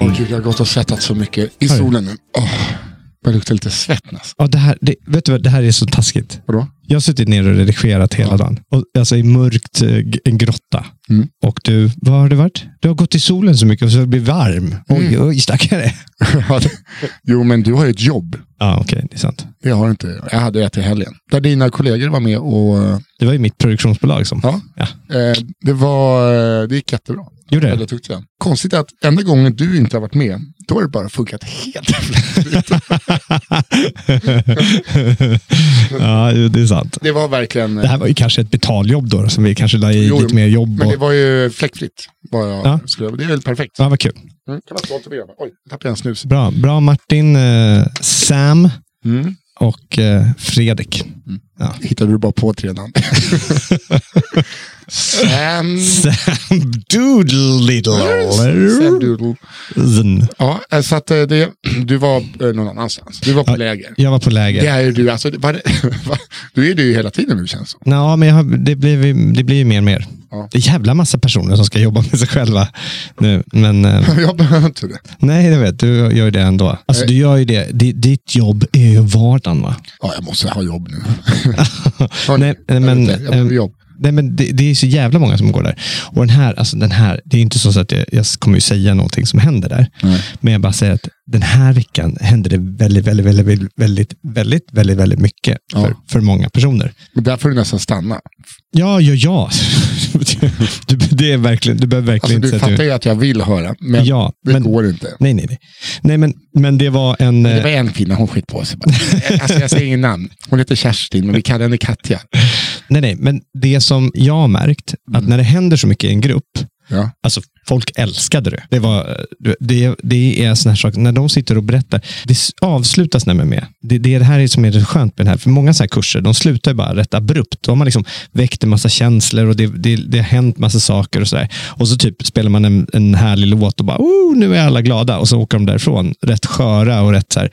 Åh gud, jag har gått och svettat så mycket i solen nu. Åh, börjar lukta lite svett nästan. Ja, det här, det, vet du vad, det här är så taskigt. Vadå? Jag har suttit ner och redigerat hela dagen. Och, alltså i mörkt, eh, en grotta. Mm. Och du, vad har det varit? Du har gått i solen så mycket och så har det blivit varm. Oj, Mm. oj, stackare. Ja, jo, men du har ju ett jobb. Ja, okej, det är sant. Det har inte jag. Hade ett i helgen. Där dina kollegor var med och Det var ju mitt produktionsbolag som... ja, Ja. eh, det, var, eh, det gick jättebra. Gjorde det? Tyckte jag. Konstigt att enda gången du inte har varit med, då har det bara funkat helt fläckfritt. ja, det är sant. Det var verkligen... Det här var ju kanske ett betaljobb då, som vi kanske la i Jo, lite mer jobb. Men Och... det var ju fläckfritt. Bara Ja. skulle, det är väl perfekt. Ja, vad kul. Mm, kan det. Oj, jag tappade en snus. Bra, bra Martin, eh, Sam Mm. och eh, Fredrik. Ja. Hittade du bara på tre namn? Sam... Sam Doodle Little. Sam Doodle. Ja, eh, så att eh, det, du var eh, någon annanstans. Du var på Ja, läger. Jag var på läger. Det är du, alltså, vad, vad, du är ju hela tiden nu känns det. Ja, men jag har, det, blir, det blir ju mer och mer. Ja. Det är jävla massa personer som ska jobba med sig själva nu. Men Jag behöver inte det. nej, det vet du. gör ju det ändå. Alltså, du gör ju det. Di- Ditt jobb är ju vardagen va? Ja, jag måste ha jobb nu. Nej, jag men, jag behöver eh, jobb. Nej, men det, det är så jävla många som går där. Och den här, alltså den här, det är inte så att jag, jag kommer ju säga någonting som händer där. Nej. Men jag bara säger att den här veckan händer det väldigt, väldigt, väldigt, väldigt, väldigt, väldigt, väldigt, väldigt mycket Ja. för, för många personer. Men där får du nästan stanna. Ja, ja, ja. du, det är verkligen, du behöver Alltså, verkligen du inte fattar säga ju att jag vill höra, men Ja, det men- går inte. Nej, nej, nej. Nej, men, men det var en... Det var eh, en kvinna, hon skit på sig. bara. Alltså, jag säger ingen namn. Hon heter Kerstin, men vi kallar henne Katja. Nej, nej, men det som jag har märkt, att när det händer så mycket i en grupp, Ja. Alltså, folk älskade det. Det, var, det, det är såna här saker, när de sitter och berättar, det avslutas nämligen med, det, det är det här som är det skönt med den här, för många så här kurser, de slutar ju bara rätt abrupt. Då har man liksom väckt en massa känslor och det, det, det har hänt massa saker och sådär. Och så typ spelar man en, en härlig låt och bara, oh, nu är alla glada. Och så åker de därifrån, rätt sköra och rätt så här,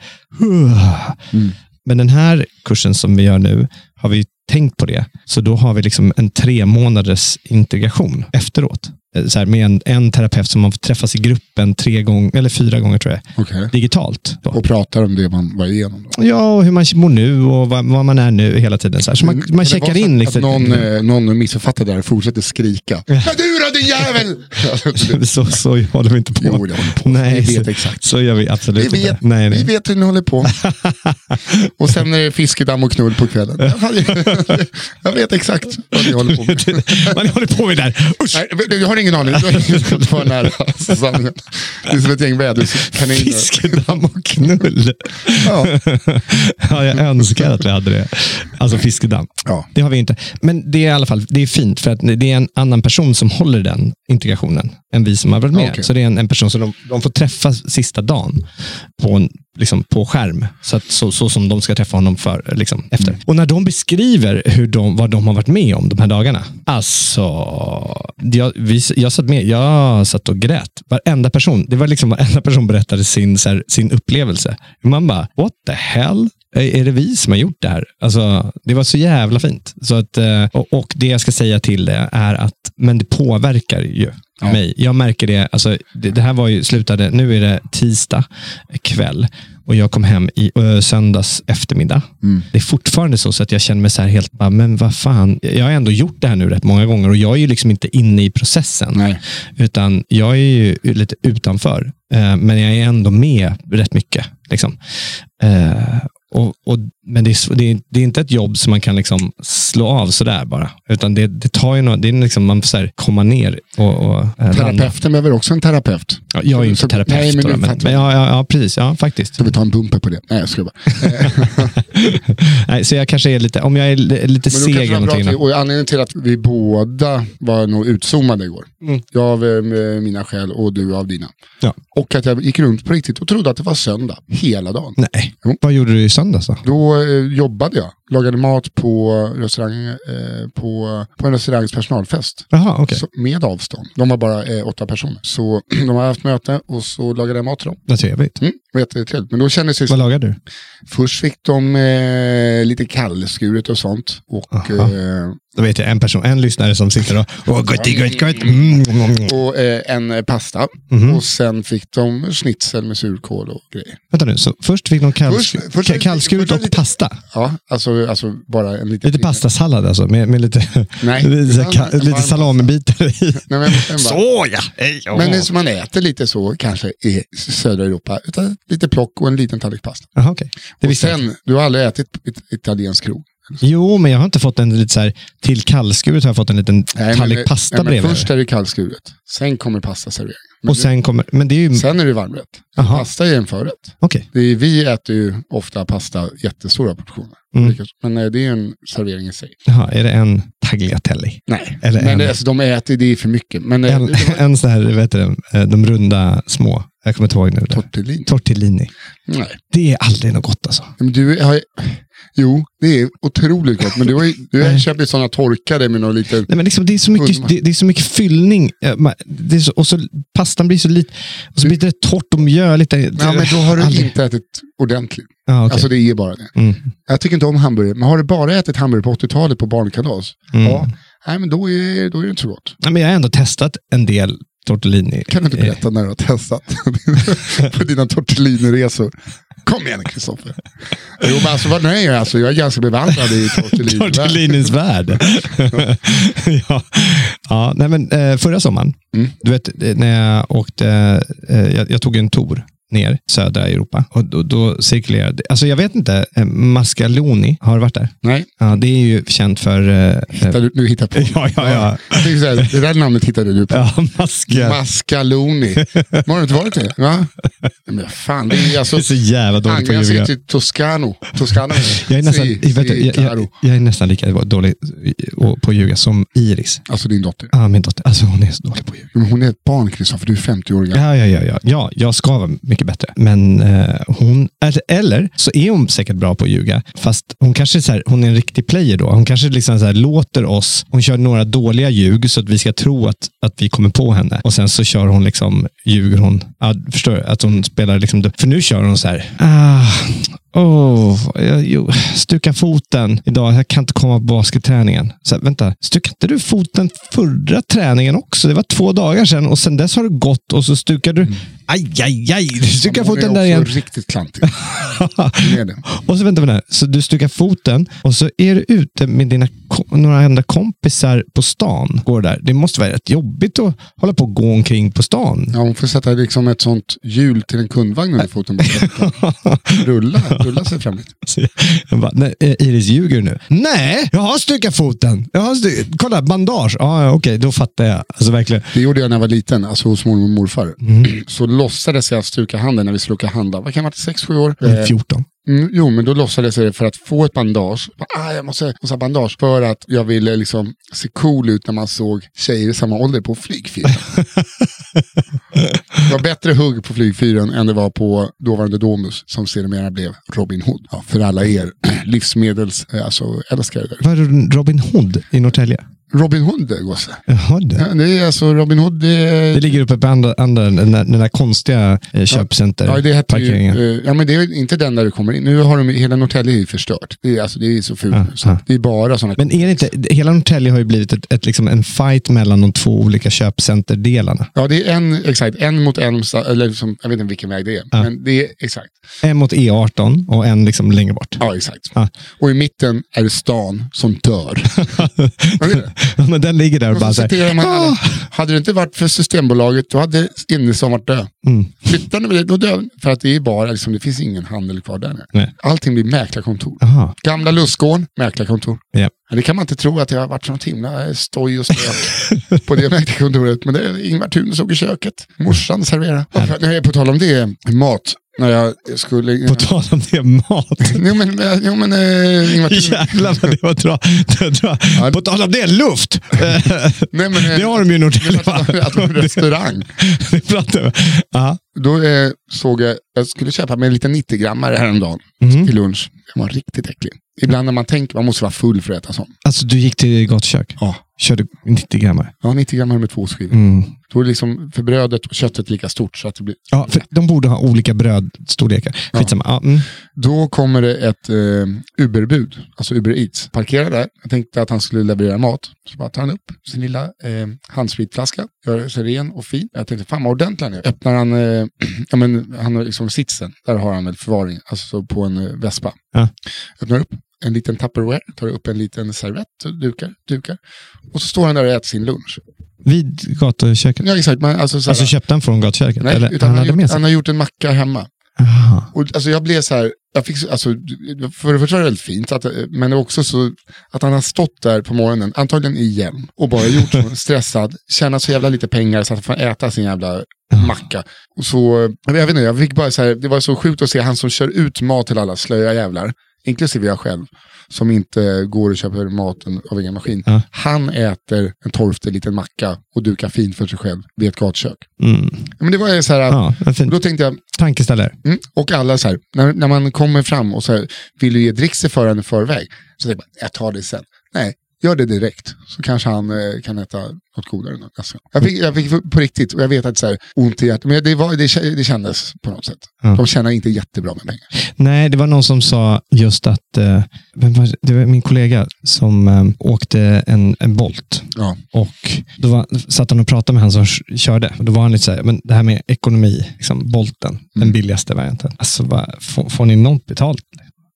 Men den här kursen som vi gör nu, har vi tänkt på det. Så då har vi liksom en tre månaders integration efteråt. Eh, Så här, med en, en terapeut som man får träffas i gruppen tre gånger, eller fyra gånger tror jag, Okej. digitalt. Då. Och pratar om det man var igenom. Då. Ja, och hur man mår nu och vad, vad man är nu hela tiden. Så, här. så man, man checkar in. att Liksom. Någon, eh, någon missuppfattar det här och fortsätter skrika. Ja, du jävel! så, så håller vi inte på. Jo, det håller på. Nej, Vi vet så, exakt. så gör vi Vi absolut vet, inte. Nej, vi nej. vet hur ni håller på. Och sen är det fiskedamm och knull på kvällen. Jag vet exakt vad ni håller på med. Vad ni håller på med där. Usch! Nej, du jag har ingen aning. Du har ingen som var nära sanningen. Det är som ett gäng väderkaniner. Fiskedamm och knull. Ja. ja, jag önskar att vi hade det. Alltså fiskedamm. Ja. Det har vi inte. Men det är i alla fall det är fint för att det är en annan person som håller den den integrationen än vi som har varit med. Okej. Så det är en, en person som de, de får träffa sista dagen på, en, liksom, på skärm. Så, att, så, så som de ska träffa honom för, liksom, efter. Mm. Och när de beskriver hur de, vad de har varit med om de här dagarna. Alltså, jag, vi, jag satt med, jag satt och grät. Varenda person, det var liksom varenda person berättade sin, här, sin upplevelse. Man bara, what the hell? Är det vi som har gjort det här? Alltså, det var så jävla fint. Så att, eh, och, det jag ska säga till det är att, men det påverkar ju Ja. mig. Jag märker det, alltså, det, det här var ju slutade, nu är det tisdag kväll och jag kom hem i ö, söndags eftermiddag. Mm. Det är fortfarande så, så att jag känner mig så här helt, bara, men vad fan, jag har ändå gjort det här nu rätt många gånger och jag är ju liksom inte inne i processen. Nej. Utan jag är ju lite utanför. Eh, men jag är ändå med rätt mycket. Liksom. Och, och, men det är, det, är, det är inte ett jobb som man kan liksom slå av sådär bara. Utan det, det tar ju något, det är liksom, man får komma ner och, och eh. Terapeuten behöver också en terapeut. Ja, jag är ju inte terapeut. nej, men då, men, men ja, ja, ja, precis. Ja, faktiskt. Så vi tar en bumper på det. Nej, jag ska bara. Nej, så jag kanske är lite, om jag är li- lite seg eller någonting. till, och anledningen till att vi båda var nog utzoomade igår. Mm. Jag av eh, mina skäl och du av dina. Ja. Och att jag gick runt på riktigt och trodde att det var söndag hela dagen. Nej, Jo. vad gjorde du i söndags då? Då eh, jobbade jag, lagade mat på, restaurang, eh, på, på en restaurangs personalfest. Jaha, okej. Så, med avstånd. De var bara eh, åtta personer. Så de har haft möte och så lagade jag mat till dem. Vad trevligt. Mm, jättetrevligt. Men då kändes det Vad lagar du? Först fick de eh, lite kallskuret och sånt. Och, Aha. eh, Då vet jag en person, en lyssnare som sitter och, åh gott, gott, gott. Mm, mm, mm. och eh, en eh, pasta. Mhm. Och sen fick de schnitzel med surkål och grejer. Vänta nu, så först fick de kalls, Först- först- ka- kallskuret och pasta? Ja, alltså, alltså bara en liten... Lite pastasallad alltså, med, med lite, Nej, lite, ka- lite salamibitar i. Nej, men, bara, ja! Hej, åh. men det som man äter lite så kanske i södra Europa. Utan lite plock och en liten tallrik pasta. Jaha, okej. Det Och jag sen, du har aldrig ätit it- italiensk krog? Jo, men jag har inte fått en lite så här, till kallskuret har jag fått en liten Nej, tallrik men- pasta nej, bredvid. Först är det kallskuret, sen kommer pastaserveringen. Men och sen kommer, men det är ju, sen är det varmrätt. Pasta är en förrätt. okej. Det är, vi äter ju ofta pasta jättestora portioner. Mm. Men eh, det är en servering i sig. Jaha, är det en tagliatelle? Nej, Eller men en- det, alltså, de äter det är för mycket. Men eh, En, en sån här, vet du, det, de runda små, jag kommer inte ihåg nu. tortellini. Tortellini. Nej. Det är aldrig något gott alltså. Men du har, jo, det är otroligt gott. Men du har, du har Nej. köpt sådana torkade med någon liten... Nej, men liksom, det, är så mycket, det, det är så mycket fyllning. Så, och så, pastan blir så lite, och så blir det torrt och mjöligt. Ja, men då har du aldrig- inte ätit ordentligt. Ja, okej. Alltså det är bara det. mm. Jag tycker inte om hamburgare. Men har du bara ätit hamburgare på 80-talet på barnkalas? Mm. Ja, nej, men då är, då är det inte så gott. Ja, men jag har ändå testat en del tortellini. Kan du inte Eh, berätta när du har testat på dina tortelliniresor? Kom igen Kristoffer. Jo men alltså, vad, nej, alltså jag är ganska bevandrad i tortellini. Tortellinis värld. ja. Ja, nej, men, eh, förra sommaren, Mm. du vet, eh, när jag åkte, jag, jag tog en tour ner södra Europa och då, då cirkulerade, alltså jag vet inte, eh, Mascaloni, har du varit där? Nej, Ja, det är ju känt för... Eh, hittar du, nu hittar på. Ja, ja, ja. Så här, det där namnet hittade du på. ja, Masca. Mascaloni. Har du inte varit det? Va? Men fan, det är alltså... Det är så jävla dåligt på att ljuga. till Toscano. Toscano. Jag är, nästan, Si, vet du, si, jag, jag, jag är nästan lika dålig i- på att ljuga som Iris. Alltså din dotter. Ah, min dotter. Alltså hon är så dålig på att ljuga. Men hon är ett barn Kristoffer, du är 50 år gammal. Ja, ja, ja, ja. ja, jag ska vara mycket bättre. Men eh, hon, eller, eller så är hon säkert bra på att ljuga. Fast hon kanske är, så här, hon är en riktig player då. Hon kanske liksom så här, låter oss, hon kör några dåliga ljug så att vi ska tro att, att vi kommer på henne. Och sen så kör hon liksom, ljuger hon. Ja, förstår du? Att hon spelar liksom, för nu kör hon så här. Ah, Oh, jag, jo, stuka foten idag. Jag kan inte komma på basketträningen. Så här, vänta, stukade inte du foten förra träningen också? Det var två dagar sedan och sen dess har du gått och så stukade du. Mm. Aj, aj, aj. Du stukar foten är där igen. riktigt klantig. Hon är det. och så vänta på det här. Så du stukar foten och så är du ute med dina några andra kompisar på stan. Går där. Det måste vara rätt jobbigt att hålla på och gå omkring på stan. Ja, hon får sätta liksom ett sånt hjul till en kundvagn under foten. rulla, rulla sig fram jag bara, nej, eh, Iris ljuger nu. Nej, jag har stukat foten. Jag har stu- Kolla, bandage. Ja, ja, okej, då fattar jag. Alltså verkligen. Det gjorde jag när jag var liten, alltså hos mormor och morfar. Mm. Så låtsades jag stuka handen när vi åka handla. Vad kan ha varit, 6-7 år? Eh, 14. Mm, jo, men då låtsades jag det för att få ett bandage. Ah, jag måste, måste ha bandage. För att jag ville liksom se cool ut när man såg tjejer i samma ålder på flygfyren. det var bättre hugg på flygfyren än det var på dåvarande Domus som sedermera blev Robin Hood. Ja, för alla er livsmedels, eh, alltså älskare är Robin Hood i Norrtälje? Robin Hood, gosse. Jaha, det. Ja, det är alltså Robin Hood, det är... Det ligger uppe på andra, andra den, där, den där konstiga eh, köpcenter Ja, det heter ju, eh, ja, men det är inte den där du kommer in. Nu har de, hela Norrtälje förstört. Det är, alltså, det är så fult. Ja, så ja. Det är bara sådana... Men är det inte, hela Norrtälje har ju blivit ett, ett, liksom en fight mellan de två olika köpcenterdelarna. Ja, det är en, exakt, en mot en, eller liksom, jag vet inte vilken väg det är. Men det är exakt. En mot E18 och en liksom längre bort. Ja, exakt. Och i mitten är det stan som dör. Men den ligger där och Och bara så här, man. "Ah." Hade det inte varit för Systembolaget, då hade innerstan varit död. Mm. Flyttar ni då dör För att det är bara, liksom, det finns ingen handel kvar där. Nej. Allting blir mäklarkontor. Jaha, Gamla Lustgården, mäklarkontor. ja. Ja, det kan man inte tro att det har varit sånt himla stoj och stök på det mäklarkontoret. Men det är Ingvar Thun stod i köket. Morsan serverade. Nej, på tal om det, mat. När jag skulle... På tal om det, mat. Jo men, jo, men äh, Ingvar. Jävlar vad det var var bra. På tal om det, luft. Nej, men, eh, Det har de ju i Norrtälje. att, att restaurang. Det pratar vi. Ja. Då eh, såg jag, jag skulle köpa mig en liten 90-grammare häromdagen Mhm. till lunch. Den var riktigt äcklig. Ibland när man tänker, man måste vara full för att äta sånt. Alltså du gick till gatukök? Ja, Körde 90 grammar? ja 90 grammar med två skivor. Mm. Då är det liksom för brödet och köttet lika stort så att det blir... Ja, för de borde ha olika brödstorlekar. Skitsamma. Ja. Mm. Då kommer det ett eh, Uberbud, alltså Uber Eats. Parkerar där. Jag tänkte att han skulle leverera mat. Så bara tar han upp sin lilla eh, handspritflaska, gör sig ren och fin. Jag tänkte, fan vad ordentlig han är. Öppnar han, eh, ja men han har liksom sitsen, där har han väl förvaring, alltså på en eh, vespa. Ja. Öppnar upp en liten Tupperware, tar upp en liten servett, dukar, dukar. Och så står han där och äter sin lunch. Vid gatuköket? Ja exakt, men alltså, så här, Alltså köpte han från gatuköket? nej, Eller utan han han, med gjort, sig? han har gjort en macka hemma. Aha. Och, alltså, jag blev så här, jag fick, så- alltså, för det första var det väldigt fint, att, men också så att han har stått där på morgonen, antagligen igen, och bara gjort stressad, tjänat så jävla lite pengar så att han får äta sin jävla macka. Och så, jag vet inte, jag fick bara så här, det var så sjukt att se han som kör ut mat till alla slöja jävlar, inklusive jag själv, som inte går och köper maten av egen maskin. Ja. Han äter en torftig liten macka och dukar fint för sig själv vid ett gatukök. Mm. Men det var så här, Ja, då tänkte jag, Tankeställare. Mm. Och alla så här, när, när man kommer fram och så här, vill du ge dricks till föraren i förväg? Så tänker man, jag tar det sen. Nej, gör det direkt. Så kanske han eh, kan äta något godare nästa gång. Jag fick, jag fick på riktigt, och jag vet att så här, ont i hjärtat, men det, var, det, det kändes på något sätt. Ja. De tjänar inte jättebra med pengar. Nej, det var någon som sa just att, eh, var, det? det var min kollega som eh, åkte en, en Bolt. Ja. Och då var, satt han och pratade med han som körde. Och då var han lite så här, men det här med ekonomi, liksom, Bolten, den billigaste varianten. Alltså, vad, får, får ni något betalt?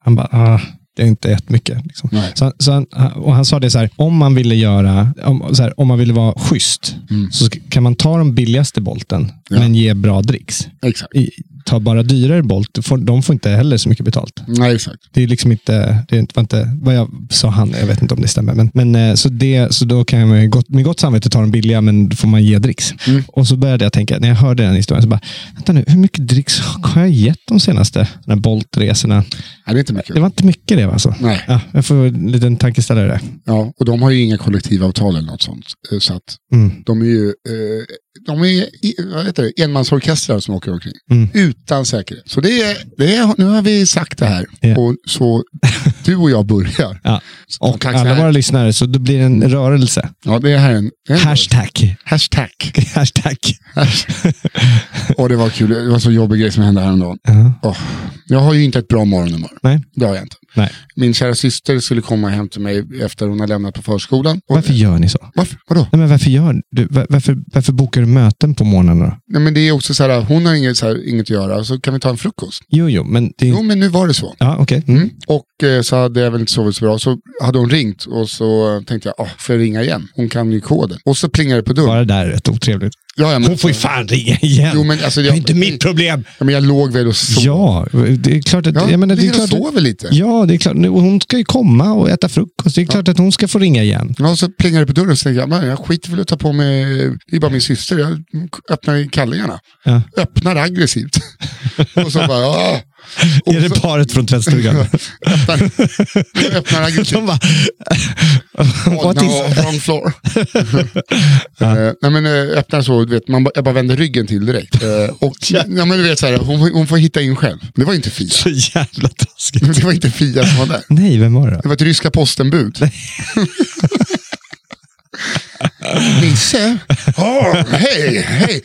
Han bara, ah, det är inte jättemycket. Liksom. Så, så han, och han sa det så här, om man ville göra, om, så här, om man ville vara schysst, så sk- kan man ta de billigaste Bolten, Ja. men ge bra dricks. Exakt. I, ta bara dyrare Bolt, de får inte heller så mycket betalt. Nej, exakt. Det är liksom inte, det är inte, var inte vad jag sa han, jag vet inte om det stämmer. Men, men eh, så, det, så då kan jag med gott, med gott samvete ta de billiga, men då får man ge dricks. Mm. Och så började jag tänka, när jag hörde den historien, så bara, vänta nu, hur mycket dricks har jag gett de senaste de Bolt-resorna? Nej, det är inte mycket. Det var inte mycket det alltså. Nej. Ja, jag får en liten tankeställare där. Ja, och de har ju inga kollektivavtal eller något sånt. Eh, Så att Mm. de är ju eh, de är, vad heter det, enmansorkestrar som åker omkring. Mm. Utan säkerhet. Så det är, det är, nu har vi sagt det här. Ja. Och så du och jag börjar. Ja. Och alla våra lyssnare, så det blir en rörelse. Ja, det är här en, en Hashtag. hashtag. Hashtag. Och det var kul. Det var så jobbig grej som hände häromdagen. Ja. Åh, jag har ju inte ett bra morgonhumör. Nej. Det har jag inte. Nej. Min kära syster skulle komma hem till mig efter hon har lämnat på förskolan. Och, Varför gör ni så? Varför? Vadå? Nej, men varför, gör du, var- varför, varför bokar du möten på morgnarna då? Nej, men det är också så här, hon har inget, så här, inget att göra, så kan vi ta en frukost. Jo, jo, men det... Jo, men nu var det så. Ja, okej. Mm. Mm. Och eh, så hade jag väl inte sovit så bra. Så hade hon ringt och så tänkte jag, ah, får jag ringa igen? Hon kan ju koden. Och så plingade det på dörren. Bara det där är rätt otrevligt. Ja, ja, men, Hon får ju fan ringa igen. Jo, men alltså, det är inte mitt problem. Ja, men jag låg väl och sov. Ja, det är klart att... Ja, jag menar, det är jag klart, sover lite. Ja, det är klart. Och Hon ska ju komma och äta frukost. Det är klart att hon ska få ringa igen. Ja, så plingade det på dörren och så tänkte jag, jag skiter väl att ta på mig, det är bara min syster, jag öppnar kallingarna. Ja. Öppnar aggressivt. och så bara, ja. Är det paret från tvättstugan? öppnar, öppnar augusti. De bara, Oh, What no, is- wrong floor. Eh, nej, men, eh, öppnar så, vet, man, jag bara vänder ryggen till direkt. Uh, och, ja, men, du vet, så här, hon, får- hon får hitta in själv. Det var inte Fia. så jävla taskigt. Det var inte Fia som var där. Nej, vem var det? Det var ett ryska postenbud. Nisse? Åh, hej, hej.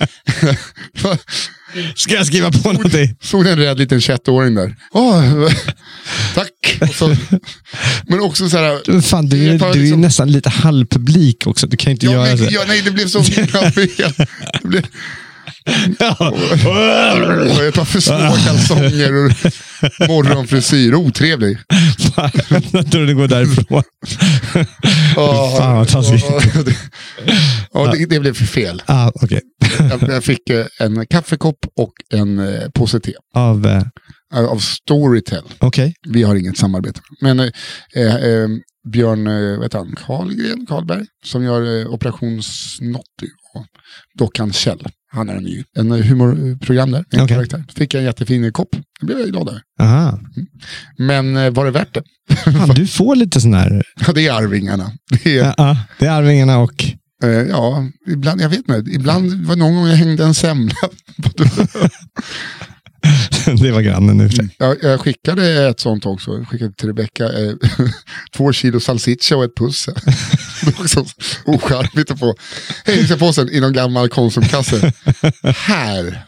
Ska jag skriva på någonting? Såg en rädd liten 21-åring där. Åh, tack. Så, men också så här. Fan, du, är, tar du är liksom- nästan lite halvpublik också. Du kan inte Ja, göra men, så. ja, nej, det blev så. Det blev, ett par för små kalsonger och morgonfrisyr. Otrevlig. Jag tror du går därifrån. Oh, Fan, vad taskigt. det, ja, det, det blev för fel. Ah, okej. Jag, jag fick eh, en kaffekopp och en eh, påse te. Av, eh, Av Storytel. okej. Vi har inget samarbete. Men eh, eh, Björn eh, heter han? Karlgren, Karlberg, som gör eh, Operation Snotty och Dockan Kjell. Han är en ny en humorprogram där. En Okej. karaktär. Fick jag en jättefin kopp. Det blev jag glad över. Aha. Men eh, var det värt det? Fan, du får lite sån här... Ja, det är Arvingarna. Det är, Ja, ja, det är Arvingarna och... eh, ja, ibland, jag vet inte. Ibland var någon gång jag hängde en semla. det var grannen för sig. Jag, jag skickade ett sånt också. Jag skickade till Rebecka. Eh, två kilo salsiccia och ett pussel. Det var också ocharmigt att få. Hej, vi ska på sen i någon gammal Konsumkasse. Här.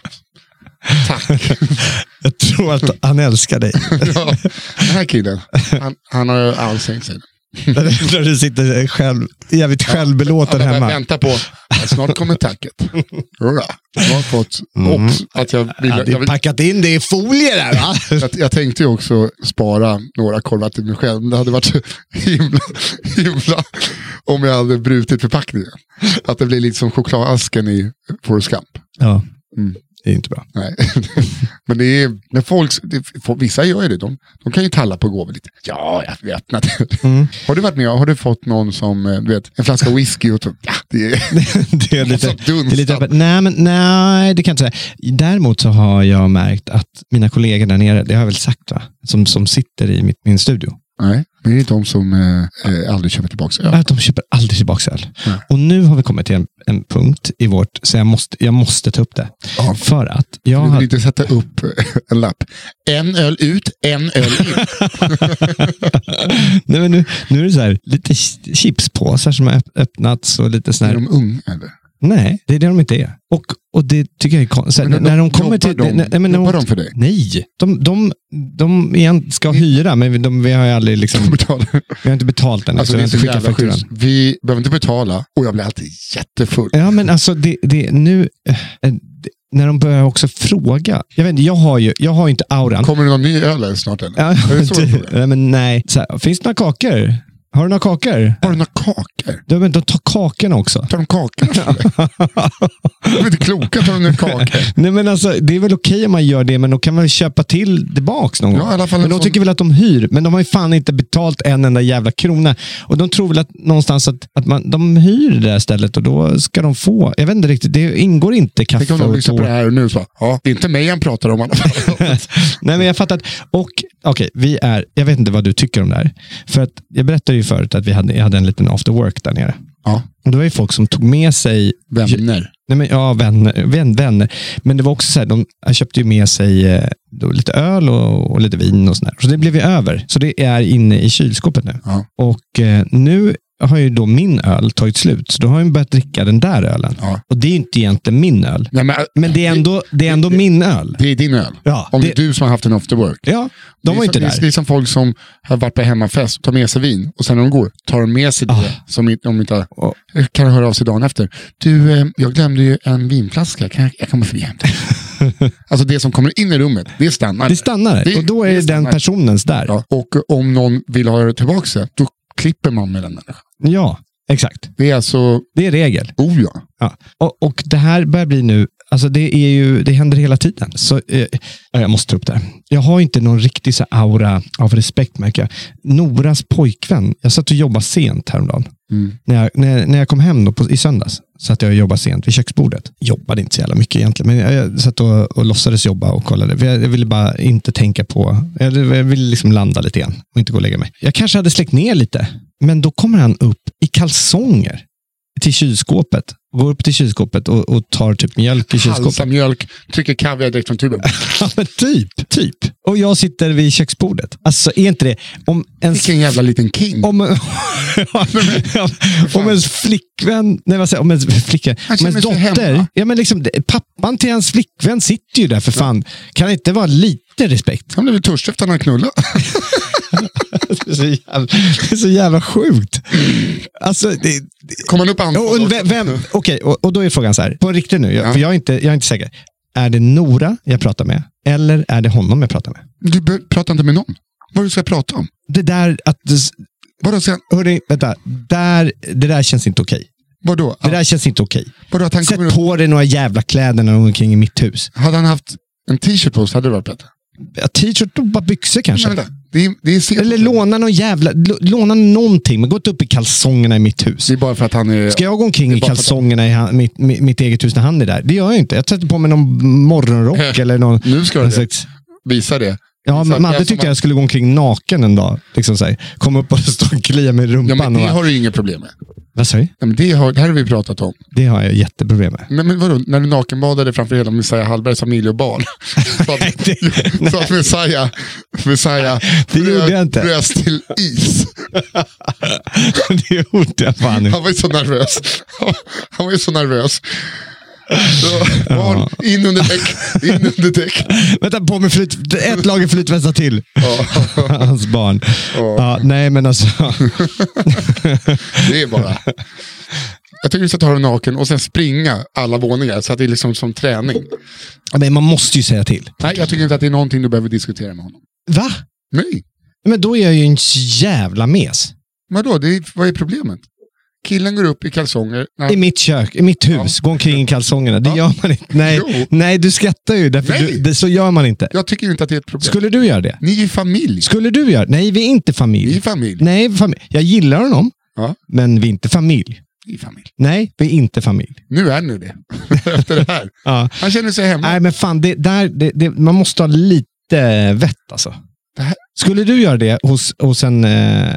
Tack. Jag tror att han älskar dig. Ja, den här killen, han, han har ansträngt sig. När du sitter själv, jävligt självbelåten Jag bara hemma. väntar på, snart kommer tacket. Jag har fått, och att jag Mm. Hade jag, vill, packat in det i folie där va? jag, jag tänkte ju också spara några korvar till mig själv. Men det hade varit himla, himla om jag hade brutit förpackningen. Att det blir lite som chokladasken i Forrest Gump. Ja, Mm. Det är inte bra. Nej. Men det är, när folk, det, vissa gör ju det. De, de kan ju talla på gåvor lite. Ja, jag det. Mm. Har du varit med Har du fått någon som, eh, du vet, en flaska whisky och så, ja, det är, det är lite, det är lite öppet. Nej, men, nej, det kan jag inte säga. Däremot så har jag märkt att mina kollegor där nere, det har jag väl sagt va? Som, som sitter i mitt, min studio. Nej, det är inte de som eh, eh, aldrig köper tillbaka öl. De köper aldrig tillbaka öl. Nej. Och nu har vi kommit till en, en punkt i vårt, så jag måste, jag måste ta upp det. Ja. För att jag Du vill har, inte sätta upp en lapp. En öl ut, en öl in. nej, men nu, nu är det så här, lite ch- chipspåsar som har öpp- öppnats och lite sån Är här, de unga eller? Nej, det är det de inte är. Och, och det tycker jag är konstigt. Men När de kommer till... de, nej, men jobbar de för dig? Nej, de, de, de igen ska hyra, men de, vi har ju aldrig liksom, vi har inte betalt än. Alltså, så det vi har inte skickat. Vi behöver inte betala och jag blir alltid jättefull. Ja, men alltså det, det nu, det, när de börjar också fråga. Jag vet inte, jag har ju, jag har ju inte auran. Kommer det någon ny öl snart eller? Ja, frågar? nej, men nej. Här, finns det några kakor? Har du några kakor? Har du några kakor? Du inte ta kakorna också. Tar de kakorna? De är inte kloka, tar de ner kakor? Nej, men alltså, det är väl okej om man gör det, men då kan man väl köpa till tillbaks någon Ja, gång. i alla fall Men en de sån- tycker väl att de hyr, men de har ju fan inte betalt en enda jävla krona. Och de tror väl att någonstans att, att man, de hyr det där stället och då ska de få. Jag vet inte riktigt, det ingår inte kaffe Tänk om de lyssnar på det här och nu så, ja, det är inte mig han pratar om. Nej, men jag fattar. att- Och okej, vi är, jag vet inte vad du tycker om det här. För att jag berättade ju förut att vi hade, jag hade en liten after work där nere. Ja, Och det var ju folk som tog med sig vänner. Nej, men, ja, vänner, vän, vänner. Men det var också så här, de köpte ju med sig eh, då, lite öl och, och lite vin och sådär. Så det blev ju över. Så det är inne i kylskåpet nu. Ja. Och eh, nu har ju då min öl tagit slut. Så då har jag börjat dricka den där ölen. Ja. Och det är ju inte egentligen min öl. Nej, men, Men det är ändå, det är ändå min öl. det är din öl. Ja, Om det det- är du som har haft en after work. Ja, Det de är var som- inte det är- där. Det är som folk som har varit på hemmafest, tar med sig vin och sen när de går tar de med sig det Ah. som inte- de inte Och- kan höra av sig dagen efter. Du, eh, jag glömde ju en vinflaska, kan jag, jag kommer förbi hem Alltså det som kommer in i rummet, det stannar. Det stannar. Det- och då är det det den personens där. Ja, och om någon vill ha det tillbaka det, då klipper man med den människan. exakt. Det är alltså, Det är regel. oh ja. Ja. Och, och det här börjar bli nu, alltså det, är ju, det händer hela tiden. Så, eh, jag måste ta upp det. Jag har inte någon riktig så aura av respekt märker jag. Noras pojkvän, jag satt och jobbade sent häromdagen. Mm. När, jag, när, när jag kom hem på, i söndags satt jag och jobbade sent vid köksbordet. Jobbade inte så jävla mycket egentligen, men jag, satt och, och låtsades jobba och kollade. Jag, jag ville bara inte tänka på, jag, jag ville liksom landa lite grann och inte gå och lägga mig. Jag kanske hade släckt ner lite, men då kommer han upp i kalsonger till kylskåpet. Går upp till kylskåpet och, och tar typ mjölk i kylskåpet. Halsa mjölk, trycker kaviar direkt från tuben. Ja, men typ, typ. Och jag sitter vid köksbordet. Alltså, är inte det... Om ens, Vilken jävla liten king. om, om ens flickvän, nej vad säger jag, om ens flickvän, Han om ens känner sig dotter, hemma. ja men liksom, det- pappan till hans flickvän sitter ju där för fan. Kan det inte vara lite respekt? Han blev väl törstig efter att han knullade. Det är så jävla, det är så jävla sjukt. Alltså, det, Kom han upp anfall? och, vem, vem, okej, och, och då är frågan så här, på riktigt nu, jag, Ja. för jag är, inte, jag är inte säker. Är det Nora jag pratar med? Eller är det honom jag pratar med? Du pratar inte med någon. Vad du ska prata om? Det där att... Vadå, sen, Hörni, vänta. Där, det där känns inte okej. vadå? Det där känns inte okej. vadå kommer Sätt upp, på dig några jävla kläder när du går omkring i mitt hus. hade han haft en t-shirt på sig hade det varit bättre. Ja, T-shirt och bara byxor kanske. Vänta, det är, det är. Eller låna någon jävla... Låna någonting, men gå inte upp i kalsongerna i mitt hus. Det är bara för att han är... Ska jag gå omkring i kalsongerna i han, mitt, mitt, mitt eget hus när han är där? Det gör jag inte. Jag sätter på mig någon morgonrock eller någon... Nu ska du slags- Visa det. Ja, att Madde jag tyckte som- jag skulle gå omkring naken en dag. Liksom så här. Kom upp och stå och klia mig i Ja, rumpan. men det har du inget problem med. Vad sa du? Ja, men det, har, det här har vi pratat om. Det har jag jätteproblem med. Men, men vadå, när du nakenbadade framför hela Messiah Hallbergs familj och barn. Så att, det- så att Messiah, Messiah Det gjorde jag inte. brös till is. det gjorde jag fan inte. Han var ju så nervös. Han var ju så nervös. Barn, in under däck, in under däck. Vänta, på med flyt, ett lager flytvästar till. Hans barn. Ja, nej, men alltså. det är bara... Jag tycker du ska ta dig naken och sen springa alla våningar så att det är liksom som träning. Ja, Men man måste ju säga till. Nej, jag tycker inte att det är någonting du behöver diskutera med honom. Va? Nej, Men då är jag ju en jävla mes. vadå, det är, vad är problemet? Killen går upp i kalsonger. när I mitt kök, i mitt hus, gå omkring i kalsongerna. Det Ja. gör man inte. Nej, Jo. nej du skrattar ju. Därför Nej. du, det, så gör man inte. Jag tycker inte att det är ett problem. Skulle du göra det? Ni är familj. Skulle du göra Nej, vi är inte Ni är familj. familj. Nej, familj. Jag gillar honom, Ja, men vi är inte familj. är familj. Nej, vi är inte familj. Nu är ni det. Efter det här. Ja. Han känner sig hemma. Nej, men fan, det, där, det, det, man måste ha lite vett alltså. Det här- Skulle du göra det hos, hos en... Eh,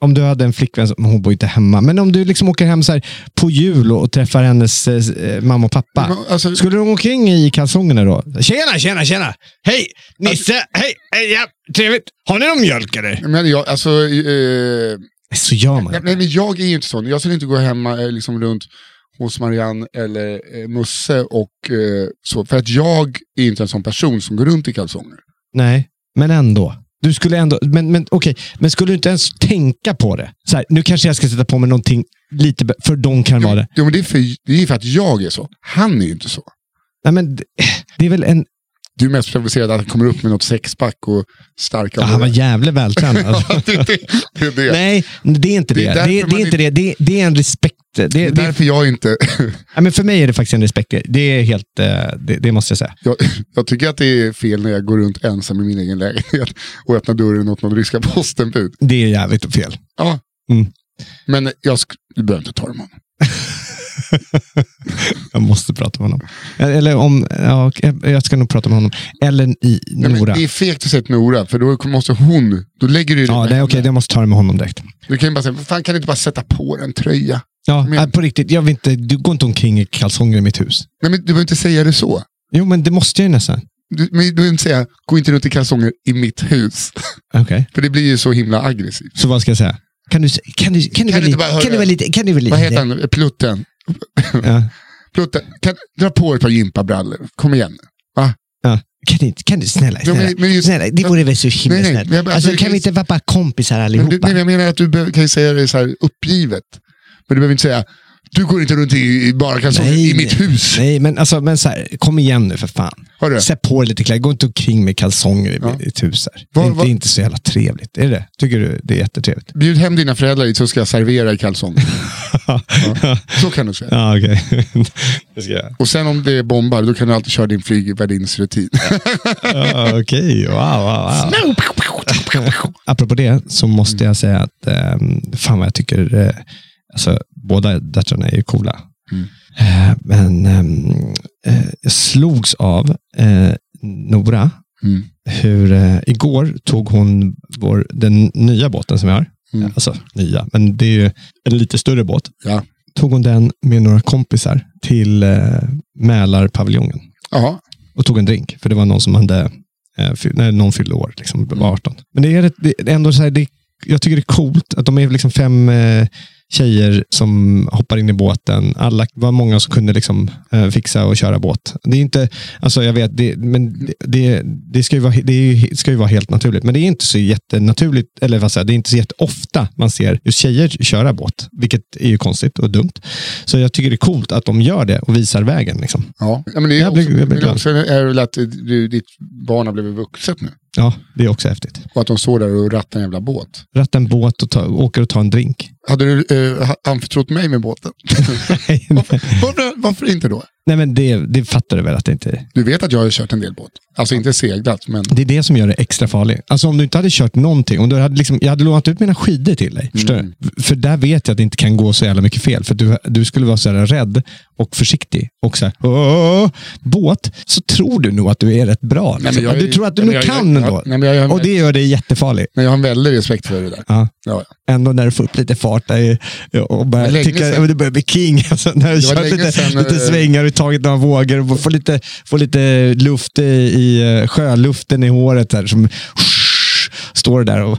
om du hade en flickvän, som, hon bor inte hemma, men om du liksom åker hem så här på jul och, träffar hennes eh, mamma och pappa. Men, alltså, Skulle du gå omkring i kalsongerna då? Tjena, tjena, tjena! Hej! Nisse! Hej! hej ja, trevligt! Har ni någon mjölk eller? men jag, alltså, eh, Så gör man. nej, nej, men jag är ju inte sån. Jag skulle inte gå hemma eh, liksom, runt hos Marianne eller eh, Musse och eh, så. För att jag är inte en sån person som går runt i kalsonger. Nej, men ändå. Du skulle ändå, men, men okej, men skulle du inte ens tänka på det? Så här, nu kanske jag ska sätta på mig någonting lite, för de kan vara det. Jo, men det är, för, det är för att jag är så. Han är ju inte så. Nej, men det- det är väl en... Du är mest provocerad att han kommer upp med något sexpack och starka Ja, han var jävligt vältränad. Det, det, det. Nej, det är inte Det det. är Det, är inte det. Det, det är en respekt. Det, Det är det, därför jag inte... ja, men för mig är det faktiskt en respekt. Det är helt, eh, det, det måste jag säga. Jag, jag tycker att det är fel när jag går runt ensam i min egen lägenhet och öppnar dörren åt någon ryska postenbud. Det är jävligt fel. Ja. Mm. Men jag du behöver inte ta dem honom. Jag måste prata med honom. Eller om, ja, jag ska nog prata med honom. Eller i Nej, Nora. det är fegt att säga till Nora, för då måste hon... Då lägger du det Ja, med det är okej. henne. Jag måste ta det med honom direkt. Du kan ju bara säga, "Vad fan kan du inte bara sätta på en tröja? Ja, Men- nej, på riktigt. Jag vill inte, du går inte omkring i kalsonger i mitt hus. Nej, men du behöver inte säga det så. Jo, men det måste jag ju nästan. Du, men du behöver inte säga, gå inte runt i kalsonger i mitt hus. Okej. För det blir ju så himla aggressivt. Så vad ska jag säga? Kan du, kan du, kan du, Kan du kan du väl lite, kan du väl lite? Vad heter han? Plutten. Ja, Plutten. Kan, dra på ett par gympabrallor. Kom igen. Va? ja. Kan du, inte- kan du snälla, Ja, snälla, men- men just- snälla det vore väl så himla Nej, nej, snällt. Alltså, alltså, kan vi inte vara bara kompisar allihopa? du, nej, jag menar att du kan ju säga det så här uppgivet. Men du behöver inte säga, du går inte runt i, bara kalsonger i mitt hus. Nej, men, alltså, men så här, kom igen nu för fan. Hörru. Sätt på dig lite kläder. Gå inte omkring med kalsonger i Ja. ditt hus. Här. Vad- det, är inte, så jävla trevligt. Är det? Tycker du det är jättetrevligt? Bjud hem dina föräldrar hit så ska jag servera i kalsonger. ja. Så kan du säga. Ja, okej. det ska jag. Och sen om det är bombar, då kan du alltid köra din flygvärdinsrutin. Ja, Okej, wow, wow, wow. Apropå det så måste jag säga att um, fan vad jag tycker, eh, alltså båda döttrarna är ju coola. Eh, Men ehm, eh, jag slogs av eh, Nora, Mm. hur eh, igår tog hon vår, den nya båten som vi har. Mm. Alltså nya, men det är ju en lite större båt. Ja. Tog hon den med några kompisar till eh, Mälarpaviljongen Jaha. och tog en drink. För det var någon som hade, eh, när någon fyllde år, liksom, Mm. var 18. Men det är, det ändå så här, det, jag tycker det är coolt att de är liksom fem eh, tjejer som hoppar in i båten. Alla var många som kunde liksom, eh, fixa och köra båt. Det är inte, alltså jag vet, det, men det, det, det, ska ju vara, det ska ju vara helt naturligt. Men det är inte så jättenaturligt, eller vad säger det är inte så jätteofta man ser just tjejer köra båt. Vilket är ju konstigt och dumt. Så jag tycker det är coolt att de gör det och visar vägen. Liksom. Ja. men det är Jag också, jag blir också är det väl att du, ditt barn har blivit vuxet nu. Ja, det är också häftigt. Och att de står där och rattar en jävla båt. ratta en båt och ta, åker och tar en drink. Hade du uh, anförtrott mig med båten? Varför, varför, varför inte då? Nej, men det, det fattar du väl att det inte är. Du vet att jag har kört en del båt. Alltså inte seglat, men... Det är det som gör det extra farligt. Alltså om du inte hade kört någonting, om du hade liksom, jag hade lånat ut mina skidor till dig. Förstår Mm. För där vet jag att det inte kan gå så jävla mycket fel. För du, du skulle vara så här rädd och försiktig. Och så här, "Åh!" båt, så tror du nog att du är rätt bra. Nej, men Liksom. jag du tror att du nog jag- kan jag- ändå. nej, men jag- jag- och det gör dig jättefarlig. Men jag har en väldig respekt för det där. Ja. Ja. Ändå när du får upp lite fart och Det börjar var länge tycka du börjar bli king. Alltså, när Det var kör lite, sedan, lite eh, svängar och tagit några vågor och får lite, får lite luft i, i eh, sjöluften i håret. Här, som står där och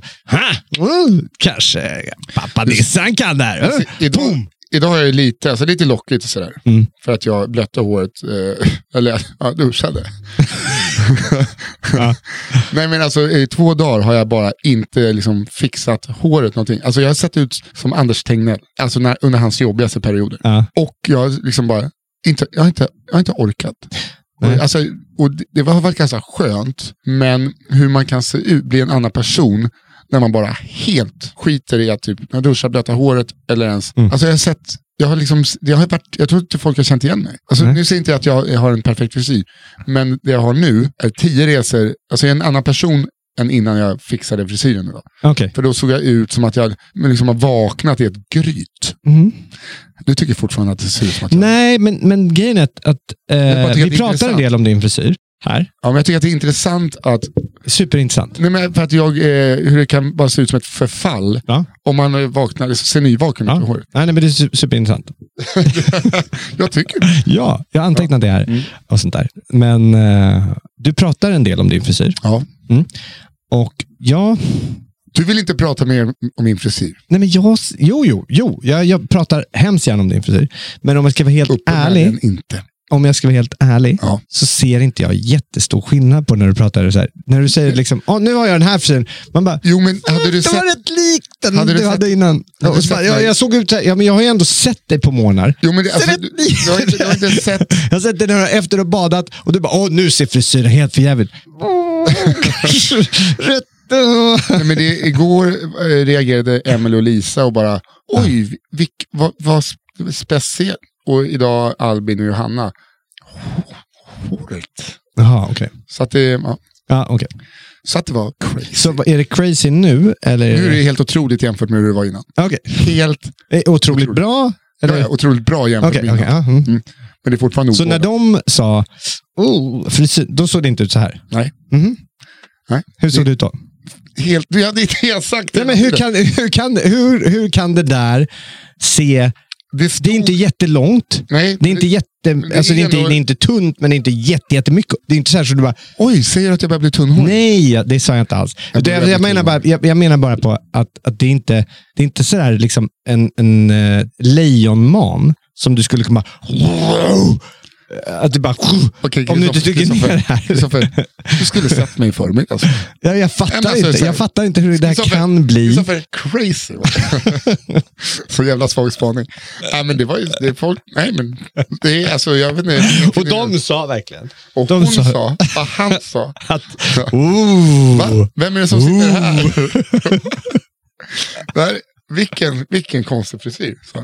mm, kanske pappa Nissan kan det här. Uh, idag, idag har jag lite, alltså lite lockigt och sådär. Mm. För att jag blötte håret, eh, eller ja, duschade. Nej men alltså i två dagar har jag bara inte liksom fixat håret någonting. Alltså jag har sett ut som Anders Tegnell, alltså när, under hans jobbigaste perioder. Ja. Och jag har liksom bara, inte, jag, har inte, jag har inte orkat. Nej. alltså, och det, det har varit ganska skönt, men hur man kan se ut, bli en annan person när man bara helt skiter i att typ, jag duschar, blöta håret eller ens... Mm. Alltså jag har sett, jag har liksom, jag har varit, jag tror inte folk har känt igen mig. Alltså, Nej. nu säger inte jag att jag, jag har en perfekt frisyr, men det jag har nu är tio resor, alltså jag är en annan person än innan jag fixade frisyren idag. Okej. För då såg jag ut som att jag liksom har vaknat i ett gryt. Mhm. Du tycker fortfarande att det ser ut som att jag... Nej, men, men grejen är att, att eh, vi pratar en del om din frisyr här. Ja, men jag tycker att det är intressant att Superintressant. Nej, men för att jag, eh, hur det kan bara se ut som ett förfall Ja. om man vaknar, ser nyvaken Ja. håret. Nej, nej, men det är su- superintressant. jag tycker det. Ja, jag har antecknat det här Mm. och sånt där. Men eh, du pratar en del om din frisyr. Ja. Och ja, Du vill inte prata mer om min frisyr. nej men jag, jo, jo, jo, jag, jag pratar hemskt gärna om din frisyr. Men om jag ska vara helt ärlig, inte. Om jag ska vara helt ärlig, Ja. så ser inte jag jättestor skillnad på när du pratar så här. När du säger liksom, oh, nu har jag den här frisyren. Man bara, Jo, men hade du det sett... var rätt likt den Hade du, du hade innan. hade du Och bara, sett ja, mig? jag såg ut ja, men jag har ju ändå sett dig på morgnar. Jo, men det, alltså, du, du, har inte, du har inte sett... Jag har sett dig när du- efter att ha badat och du bara, åh nu ser frisyren helt för jävligt. Rätt. Nej, men det, igår eh, reagerade Emily och Lisa och bara, oj, vilk, vad, vad sp- speciellt. Och idag Albin och Johanna. Håret. Jaha, okej. Så att det, ja, Ja, okej. så att det var crazy. Så är det crazy nu? Eller? Nu är det helt otroligt jämfört med hur det var innan. Okej. Helt det Otroligt Otroligt. bra? Eller? ja, otroligt bra jämfört Okej, med innan. ja, mm. Men det är fortfarande Så när de sa, oh, frisyr, då såg det inte ut så här? Nej. Mhm. Nej. Hur såg det ut då? Helt, du hade inte jag sagt Nej, men hur, kan, hur, kan, hur, hur kan det där se... det, stod, Det är inte jättelångt. Nej, Det är inte jätte... det Alltså det är inte, det är inte tunt, men det är inte jätte, jättemycket. Det är inte så här så du bara, Oj, säger du att jag börjar bli tunnhårig? Nej, det sa jag inte alls. Jag Jag, jag, menar, bara, jag, jag menar bara på att, att det är inte det är inte sådär liksom en, en uh, lejonman som du skulle komma... Att du bara... Okej, om du inte trycker ner det här. Du skulle sett mig i förmiddags. Ja, jag, fattar alltså, inte, här- jag fattar inte hur det där Kristoffer- kan bli. Kristoffer, crazy. Så jävla svag spaning. Nej, men det var ju, det är folk, nej men, det är alltså, jag vet inte. Och de sa verkligen och de hon sa- sa, vad han sa. att... Ooh. Va? Vem är det som sitter här? det här vilken, vilken konstig frisyr. Så.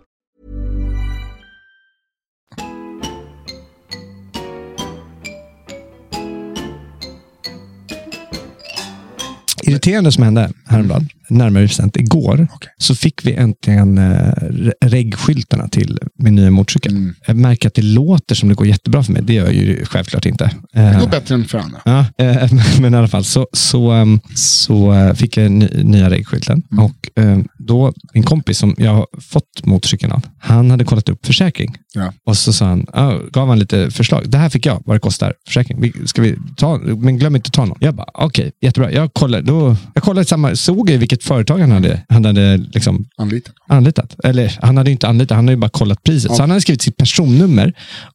irriterande som hände häromdagen, närmare bestämt igår, så fick vi äntligen eh, re- reggskyltarna till min nya motorcykel. Jag märker att det låter som det går jättebra för mig. Det gör ju självklart inte. Det Eh, går bättre än för andra. Ja, eh, men i alla fall så, så, ehm, så fick jag ny, nya reggskylten. Och eh, då, min kompis som jag har fått motorcykeln av, han hade kollat upp försäkring. Ja. Och så sa han, ah, gav han lite förslag. Det här fick jag, vad det kostar, försäkring. Ska vi ta, men glöm inte att ta någon. Jag bara, okej, jättebra. Jag kollade, då, jag kollade samma, såg jag vilket företag han hade, han hade liksom Anlitat. anlitat. Eller han hade inte anlitat, han hade ju bara kollat priset. Så han hade skrivit sitt personnummer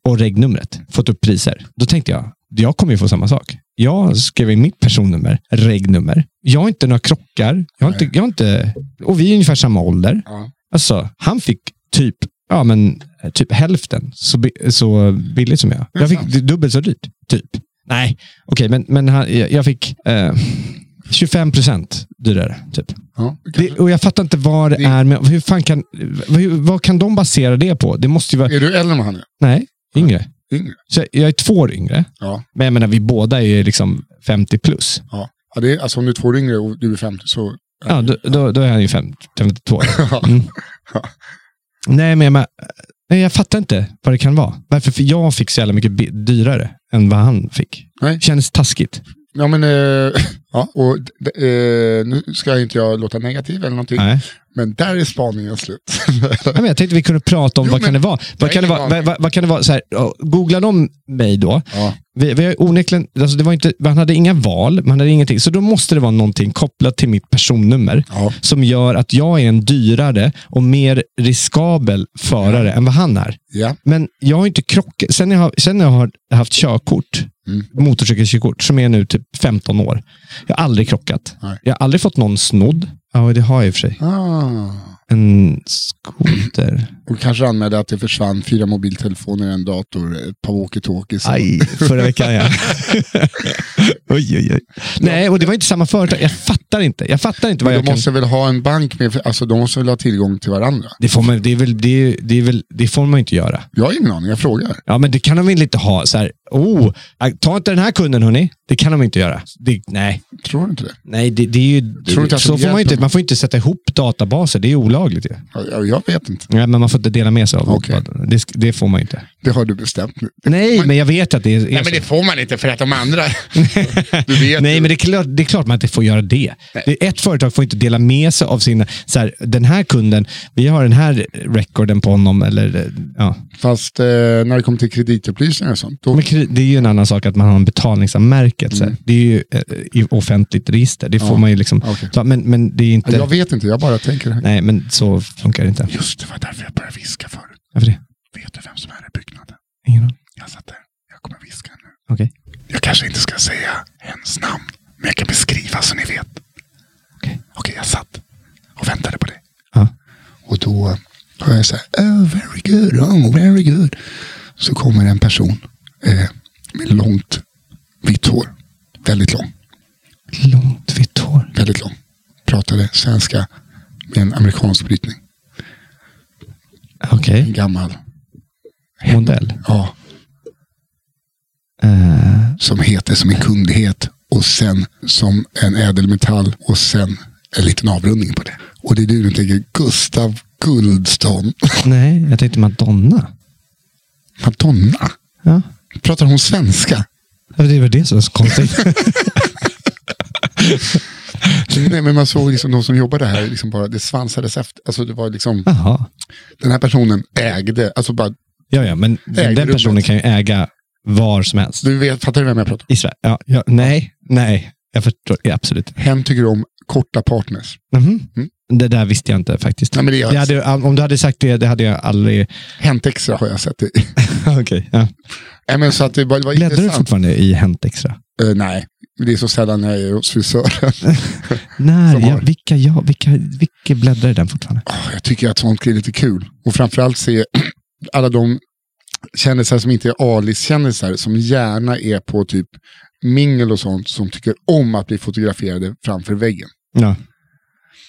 och regnumret, fått upp priser. Då tänkte jag, jag kommer ju få samma sak. Jag skrev in mitt personnummer, regnummer. Jag har inte några krockar. Jag har inte, jag har inte, och vi är ungefär samma ålder. Ja. Alltså, han fick typ, ja, men, typ hälften så, så billigt som jag. Jag fick dubbelt så dyrt. Typ. Nej, okej, men, men han, jag jag fick eh, 25 procent dyrare. Typ. Ja, Det, och jag fattar inte vad det, Det- är. Men hur fan kan, hur, vad kan de basera det på? Det måste ju vara... Är du äldre än han är? Nej, yngre. Yngre? Så jag är två år yngre. Ja. Men jag menar, vi båda är liksom 50 plus. ja. ja det är, alltså om du är två år yngre och du är 50 så... Ja, då, då, då är han ju fem- 52. Ja. Mm. Nej, men jag, men, nej, jag fattar inte vad det kan vara. Varför? För jag fick så jävla mycket dyrare än vad han fick. Nej. Kändes taskigt. Ja, men, eh, ja, och, eh, nu ska inte jag låta negativ eller någonting, Nej. men där är spaningen slut. Ja, men jag tänkte vi kunde prata om Jo, vad kan det vara. Vad kan det vara? Vad, vad, vad kan det vara? Så här, googlar de mig då, ja. Vi, vi har onekligen, alltså det var inte, man hade inga val, man hade ingenting. Så då måste det vara någonting kopplat till mitt personnummer Ja. som gör att jag är en dyrare och mer riskabel förare än vad han är. Ja. Men jag har inte krockat. Sen jag har, sen jag har haft körkort, Mm. motorcykelkörkort, som är nu typ 15 år. Jag har aldrig krockat. Nej. Jag har aldrig fått någon snodd. Ja, det har jag i och för sig. Ah. En skoter. Och kanske anmälde att det försvann fyra mobiltelefoner, en dator, ett par walkie-talkies. Aj, förra veckan ja. oj, oj, oj. Nej, och det var inte samma företag. Jag fattar inte. Jag fattar inte vad Men jag de kan... måste väl ha en bank med, alltså de måste väl ha tillgång till varandra. Det får man, det är väl, det är, det är väl, det får man inte göra. Jag har ingen aning, jag frågar. Ja, men det kan de väl inte ha. Så här, oh, ta inte den här kunden hörni. Det kan de inte göra. Det, nej, Tror du inte det? nej det, det är ju, Tror du inte att så det får man, ju inte, man får inte sätta ihop databaser. Det är olagligt ju. Ja, Jag, jag vet inte. Nej, men man får inte dela med sig av Okej. det. Det får man inte. Det har du bestämt nu. Nej, men jag vet att det är, är Nej, så. men det får man inte för att de andra... du vet Nej, ju. men det är, klart, det är klart man inte får göra det. det är ett företag får inte dela med sig av sina, så här, den här kunden, vi har den här recorden på honom. Eller, eh, ja. Fast eh, när det kommer till kreditupplysningar och sånt, då, Men det är ju en annan sak att man har en betalningsanmärkelse. Det är ju eh, i offentligt register. Det får Mm. Ja, man ju liksom, okej. ta, men, men det är inte... Ja, jag vet inte, jag bara tänker. Nej, men så funkar det inte. Just det var därför jag började viska förut. Varför det? Vet du vem som är i byggnaden? Ingen aning. Jag satt där. Jag kommer viska nu. Okej. Jag kanske inte ska säga hennes namn, men jag kan beskriva så ni vet. Okej. Okej, jag satt och väntade på det. Ja. Och då hör jag så här, oh, very good, oh, very good. Så kommer en person eh, med långt vitt hår. Väldigt lång, Långt vitt hår. väldigt lång. Pratade svenska med en amerikansk brytning. Okej. En gammal, Modell. ja, Eh, som heter som en kunglighet och sen som en ädelmetall och sen en liten avrundning på det. Och det är du som tänker Gustav Guldstånd. nej, jag tänkte Madonna. Madonna. Ja. Pratar hon svenska? Ja, Det var det som var så konstigt. Nej, men man såg liksom de som jobbade här, liksom bara, det svansades efter. Alltså det var liksom, Jaha. den här personen ägde, alltså bara, Ja, ja, men den, personen kan ju äga var som helst. du vet, fattar du vem jag pratar om? I Sverige. Ja, ja, nej, nej. Jag förstår. Ja, absolut. Hen tycker om korta partners. Mhm. Mm. Det där visste jag inte faktiskt. Nej, men det Jag hade, om du hade sagt det, det hade jag aldrig... Hänt Extra har jag sett det i. Okej. ja. Nej, men så att det var, det var Bläddrar du fortfarande i Hänt Extra? Eh, nej, det är så sällan jag är hos frisören. Nej, har- ja, vilka, ja, vilka, vilka bläddrar i den fortfarande? Oh, jag tycker att sånt är lite kul. Och framförallt se alla de kändisar som inte är A-listkändisar som gärna är på typ mingel och sånt som tycker om att bli fotograferade framför väggen. Ja.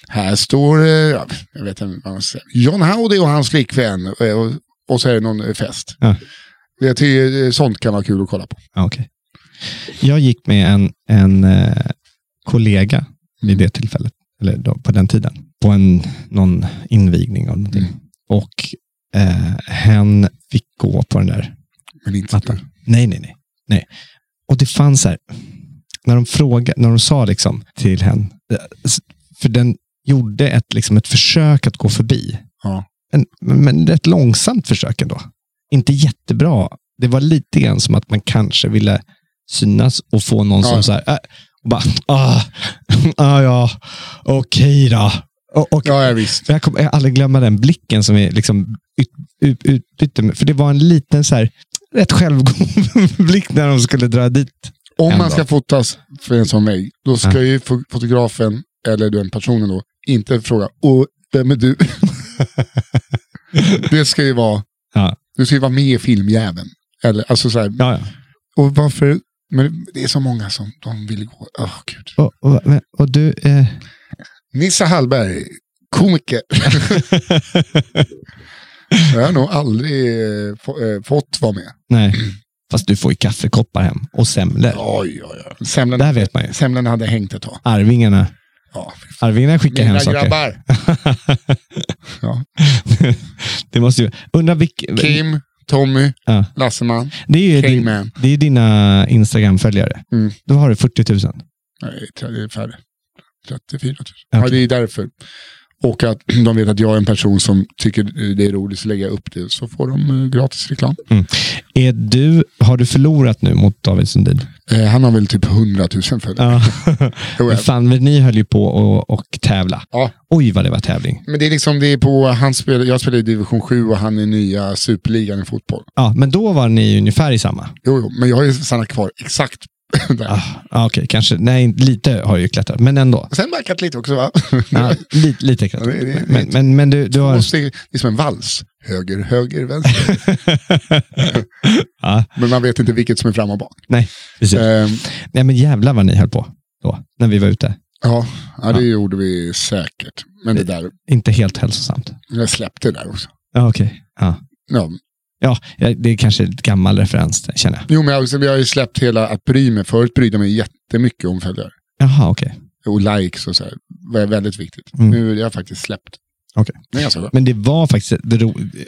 Här står, eh, ja, jag vet inte vad man säga, John Howdy och hans flickvän och, och, och så är det någon eh, fest. Ja. Jag tycker eh, sånt kan vara kul att kolla på. Ja, okej. Jag gick med en, en eh, kollega vid det tillfället, eller då, på den tiden, på en, någon invigning av någonting. Mm. Och eh, hen fick gå på den där Men inte mattan. Nej, nej, nej, nej. Och det fanns så här, när de frågade, när de sa liksom till hen, eh, för den gjorde ett, liksom ett försök att gå förbi. Ja. En, men, ett långsamt försök ändå. Inte jättebra. Det var lite grann som att man kanske ville synas och få någon Ja. som så här, äh, och bara, ah, ah ja, okej då. Och, och, Ja, ja, visst. jag kommer aldrig glömma den blicken som vi liksom ut, ut, med. För det var en liten så här, rätt självgod blick när de skulle dra dit. Om man ska fotas för en sån vägg, då ska Ja. ju fo- fotografen, eller den personen då, inte fråga Åh, vem är du? det ska ju vara, Ja. du ska ju vara med i filmjäveln. Eller, alltså så här, Ja, ja. och varför, men det är så många som de vill gå, åh gud. Och, och, och du, eh, Nissa Hallberg, komiker. jag har nog aldrig eh, få, eh, fått vara med. nej. Fast du får ju kaffekoppar hem och semlor. Oj, oj, oj. Semlan, Där vet man ju. semlan hade hängt ett tag. Arvingarna, Ja. Arvingarna skickar hem Mina saker. grabbar. ja. det måste ju, undra vilka... Kim, Tommy, Ja. Lasseman, Det är ju din, det är dina Instagram-följare. Mm. Då har du 40 000. Nej, det är färre. 34 000. Okej. Ja, det är därför. Och att de vet att jag är en person som tycker det är roligt, så lägger jag upp det. Så får de eh, gratis reklam. Är du, har du förlorat nu mot David Sundin? Eh, han har väl typ 100 000 följare. Ja. Fan, men ni höll ju på och, och tävla. Ja. Oj, vad det var tävling. Men det är liksom, det är på, han spelar, jag spelar i division 7 och han är nya superligan i fotboll. Ja, men då var ni ungefär i samma. Jo, jo, men jag har ju stannat kvar exakt där. Ah, ah, Okej, kanske. Nej, lite har ju klättrat, men ändå. Sen backat lite också va? Ja, lite, lite klättrat. Ja, det- det- Men, men, men du, du har... Steg- Det är som en vals. Höger, höger, vänster. ja, Men man vet inte vilket som är fram och bak. nej, precis. Ehm, Nej, men jävlar vad ni höll på då, när vi var ute. ja, ja, det Ja. gjorde vi säkert. Men det där, Inte helt hälsosamt. jag släppte det där också. Ja, okej. Ja. Ja. Ja, ja, det är kanske en gammal referens, känner jag. Jo, men jag, jag har ju släppt hela att bry mig. Förut brydde jag mig jättemycket om följare. Jaha, okej. Och likes och så här. Det var väldigt viktigt. Mm. Nu är jag faktiskt släppt. Okej. Det. Men det var faktiskt,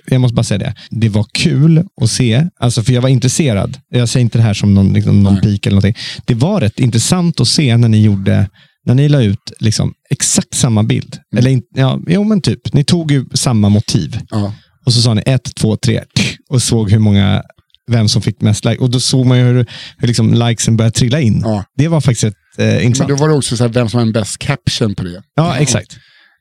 jag måste bara säga det, det var kul att se, alltså för jag var intresserad. Jag säger inte det här som någon, liksom, någon pik eller någonting. Det var rätt intressant att se när ni gjorde, när ni la ut liksom, exakt samma bild. Mm. Eller, ja, jo men typ, ni tog ju samma motiv. Ja. Och så sa ni ett, två, tre och såg hur många, vem som fick mest like. Och då såg man ju hur, hur liksom likesen började trilla in. Ja. Det var faktiskt ett, eh, Men intressant. då var det också så här, vem som har en bäst caption på det. Ja, exakt.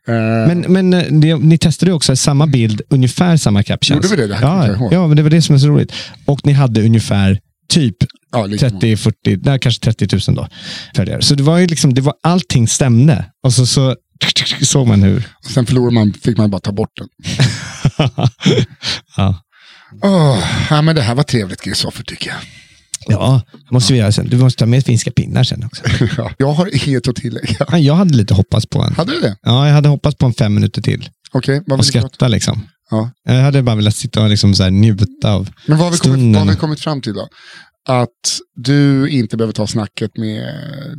Eh, Men, men eh, det, ni testade också samma bild, ungefär samma captions. Gjorde vi det? Det ja, ja, men det var det som är så roligt. Och ni hade ungefär typ ja, lika många. 30, 40, nej, kanske 30 000 då, följare. Så det var ju liksom, det var, allting stämde. Och så, så såg man hur... Och Sen förlorade man, fick man bara ta bort den. ja. Åh, ja, men det här var trevligt Kristoffer tycker jag. Ja, måste vi göra sen. Du måste ta med finska pinnar sen också. Ja, jag har inget att tillägga. Ja, Jag hade lite hoppats på en. Hade du det? Ja, jag hade hoppats på en fem minuter till. Okej, vad Och vill du prata- skratta liksom. Ja. Jag hade bara velat sitta och liksom så här njuta av Men vad har, vi kommit, vad har vi kommit fram till då? Att du inte behöver ta snacket med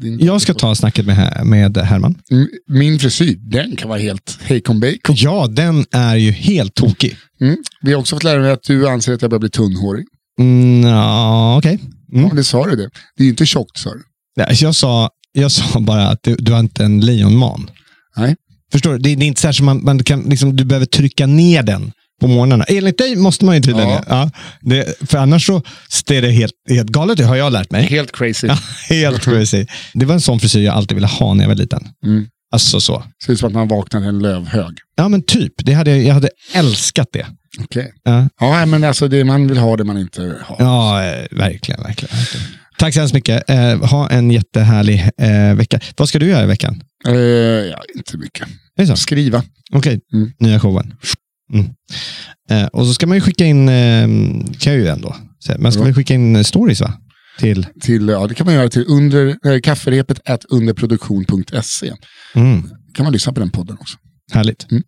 din... Jag ska ta snacket med, med Herman. M- Min frisyr, den kan vara helt hejkon bacon. Ja, den är ju helt tokig. Mm. Vi har också fått lära mig att du anser att jag börjar bli tunnhårig. Mm, ja, okej. Mm. Ja, det sa du det. Det är ju inte tjockt sa du. Nej, Jag sa Jag sa bara att du, du har inte en lejonman. Nej. Förstår du? Det, det är inte så här som man, man kan, liksom, du behöver trycka ner den på morgnarna. Enligt dig måste man ju tydligen Ja. Ja, det. För annars så är det helt, helt galet, det har jag lärt mig. Helt crazy. Ja, helt crazy. Det var en sån frisyr jag alltid ville ha när jag var liten. Mm. Alltså så. Ser ut som att man vaknar i en lövhög. Ja, men typ. Det hade, jag jag hade älskat det. Okej. Ja, Ja, men alltså det man vill ha det man inte har. ja eh, verkligen, verkligen, verkligen. Tack så hemskt mycket. Eh, ha en jättehärlig eh, vecka. Vad ska du göra i veckan? Eh, ja, inte mycket. Är det så? Skriva. Okej, Mm. nya showen. Mm. Eh, och så ska man ju skicka in, eh, kan jag ju ändå, men ska man skicka in stories va? Till, Till, ja, det kan man göra till under, eh, kafferepet underproduktion.se. mm, kan man lyssna på den podden också. härligt. Mm.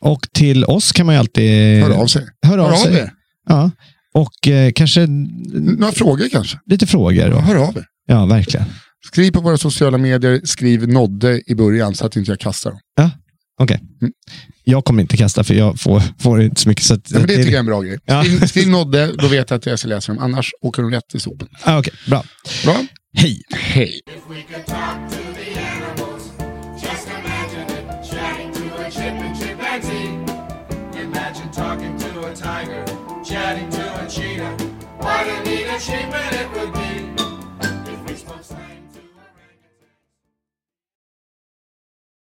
Och till oss kan man ju alltid... Hör av sig. Hör av sig. er. Ja. Och eh, kanske Några frågor kanske? lite frågor. Då. Hör av er. Ja, verkligen. Skriv på våra sociala medier, skriv nådde i början så att inte jag kastar dem. Okej. Mm. Jag kommer inte kasta för jag får, får inte så mycket. Så att, Ja, men det tycker jag är en bra grej. Ja. Skriv, skriv nådde, då vet jag att jag ska läsa dem. Annars åker de rätt i sopen. Ah, Okej, bra. Bra? Hej! Hej. Neat achievement it would be.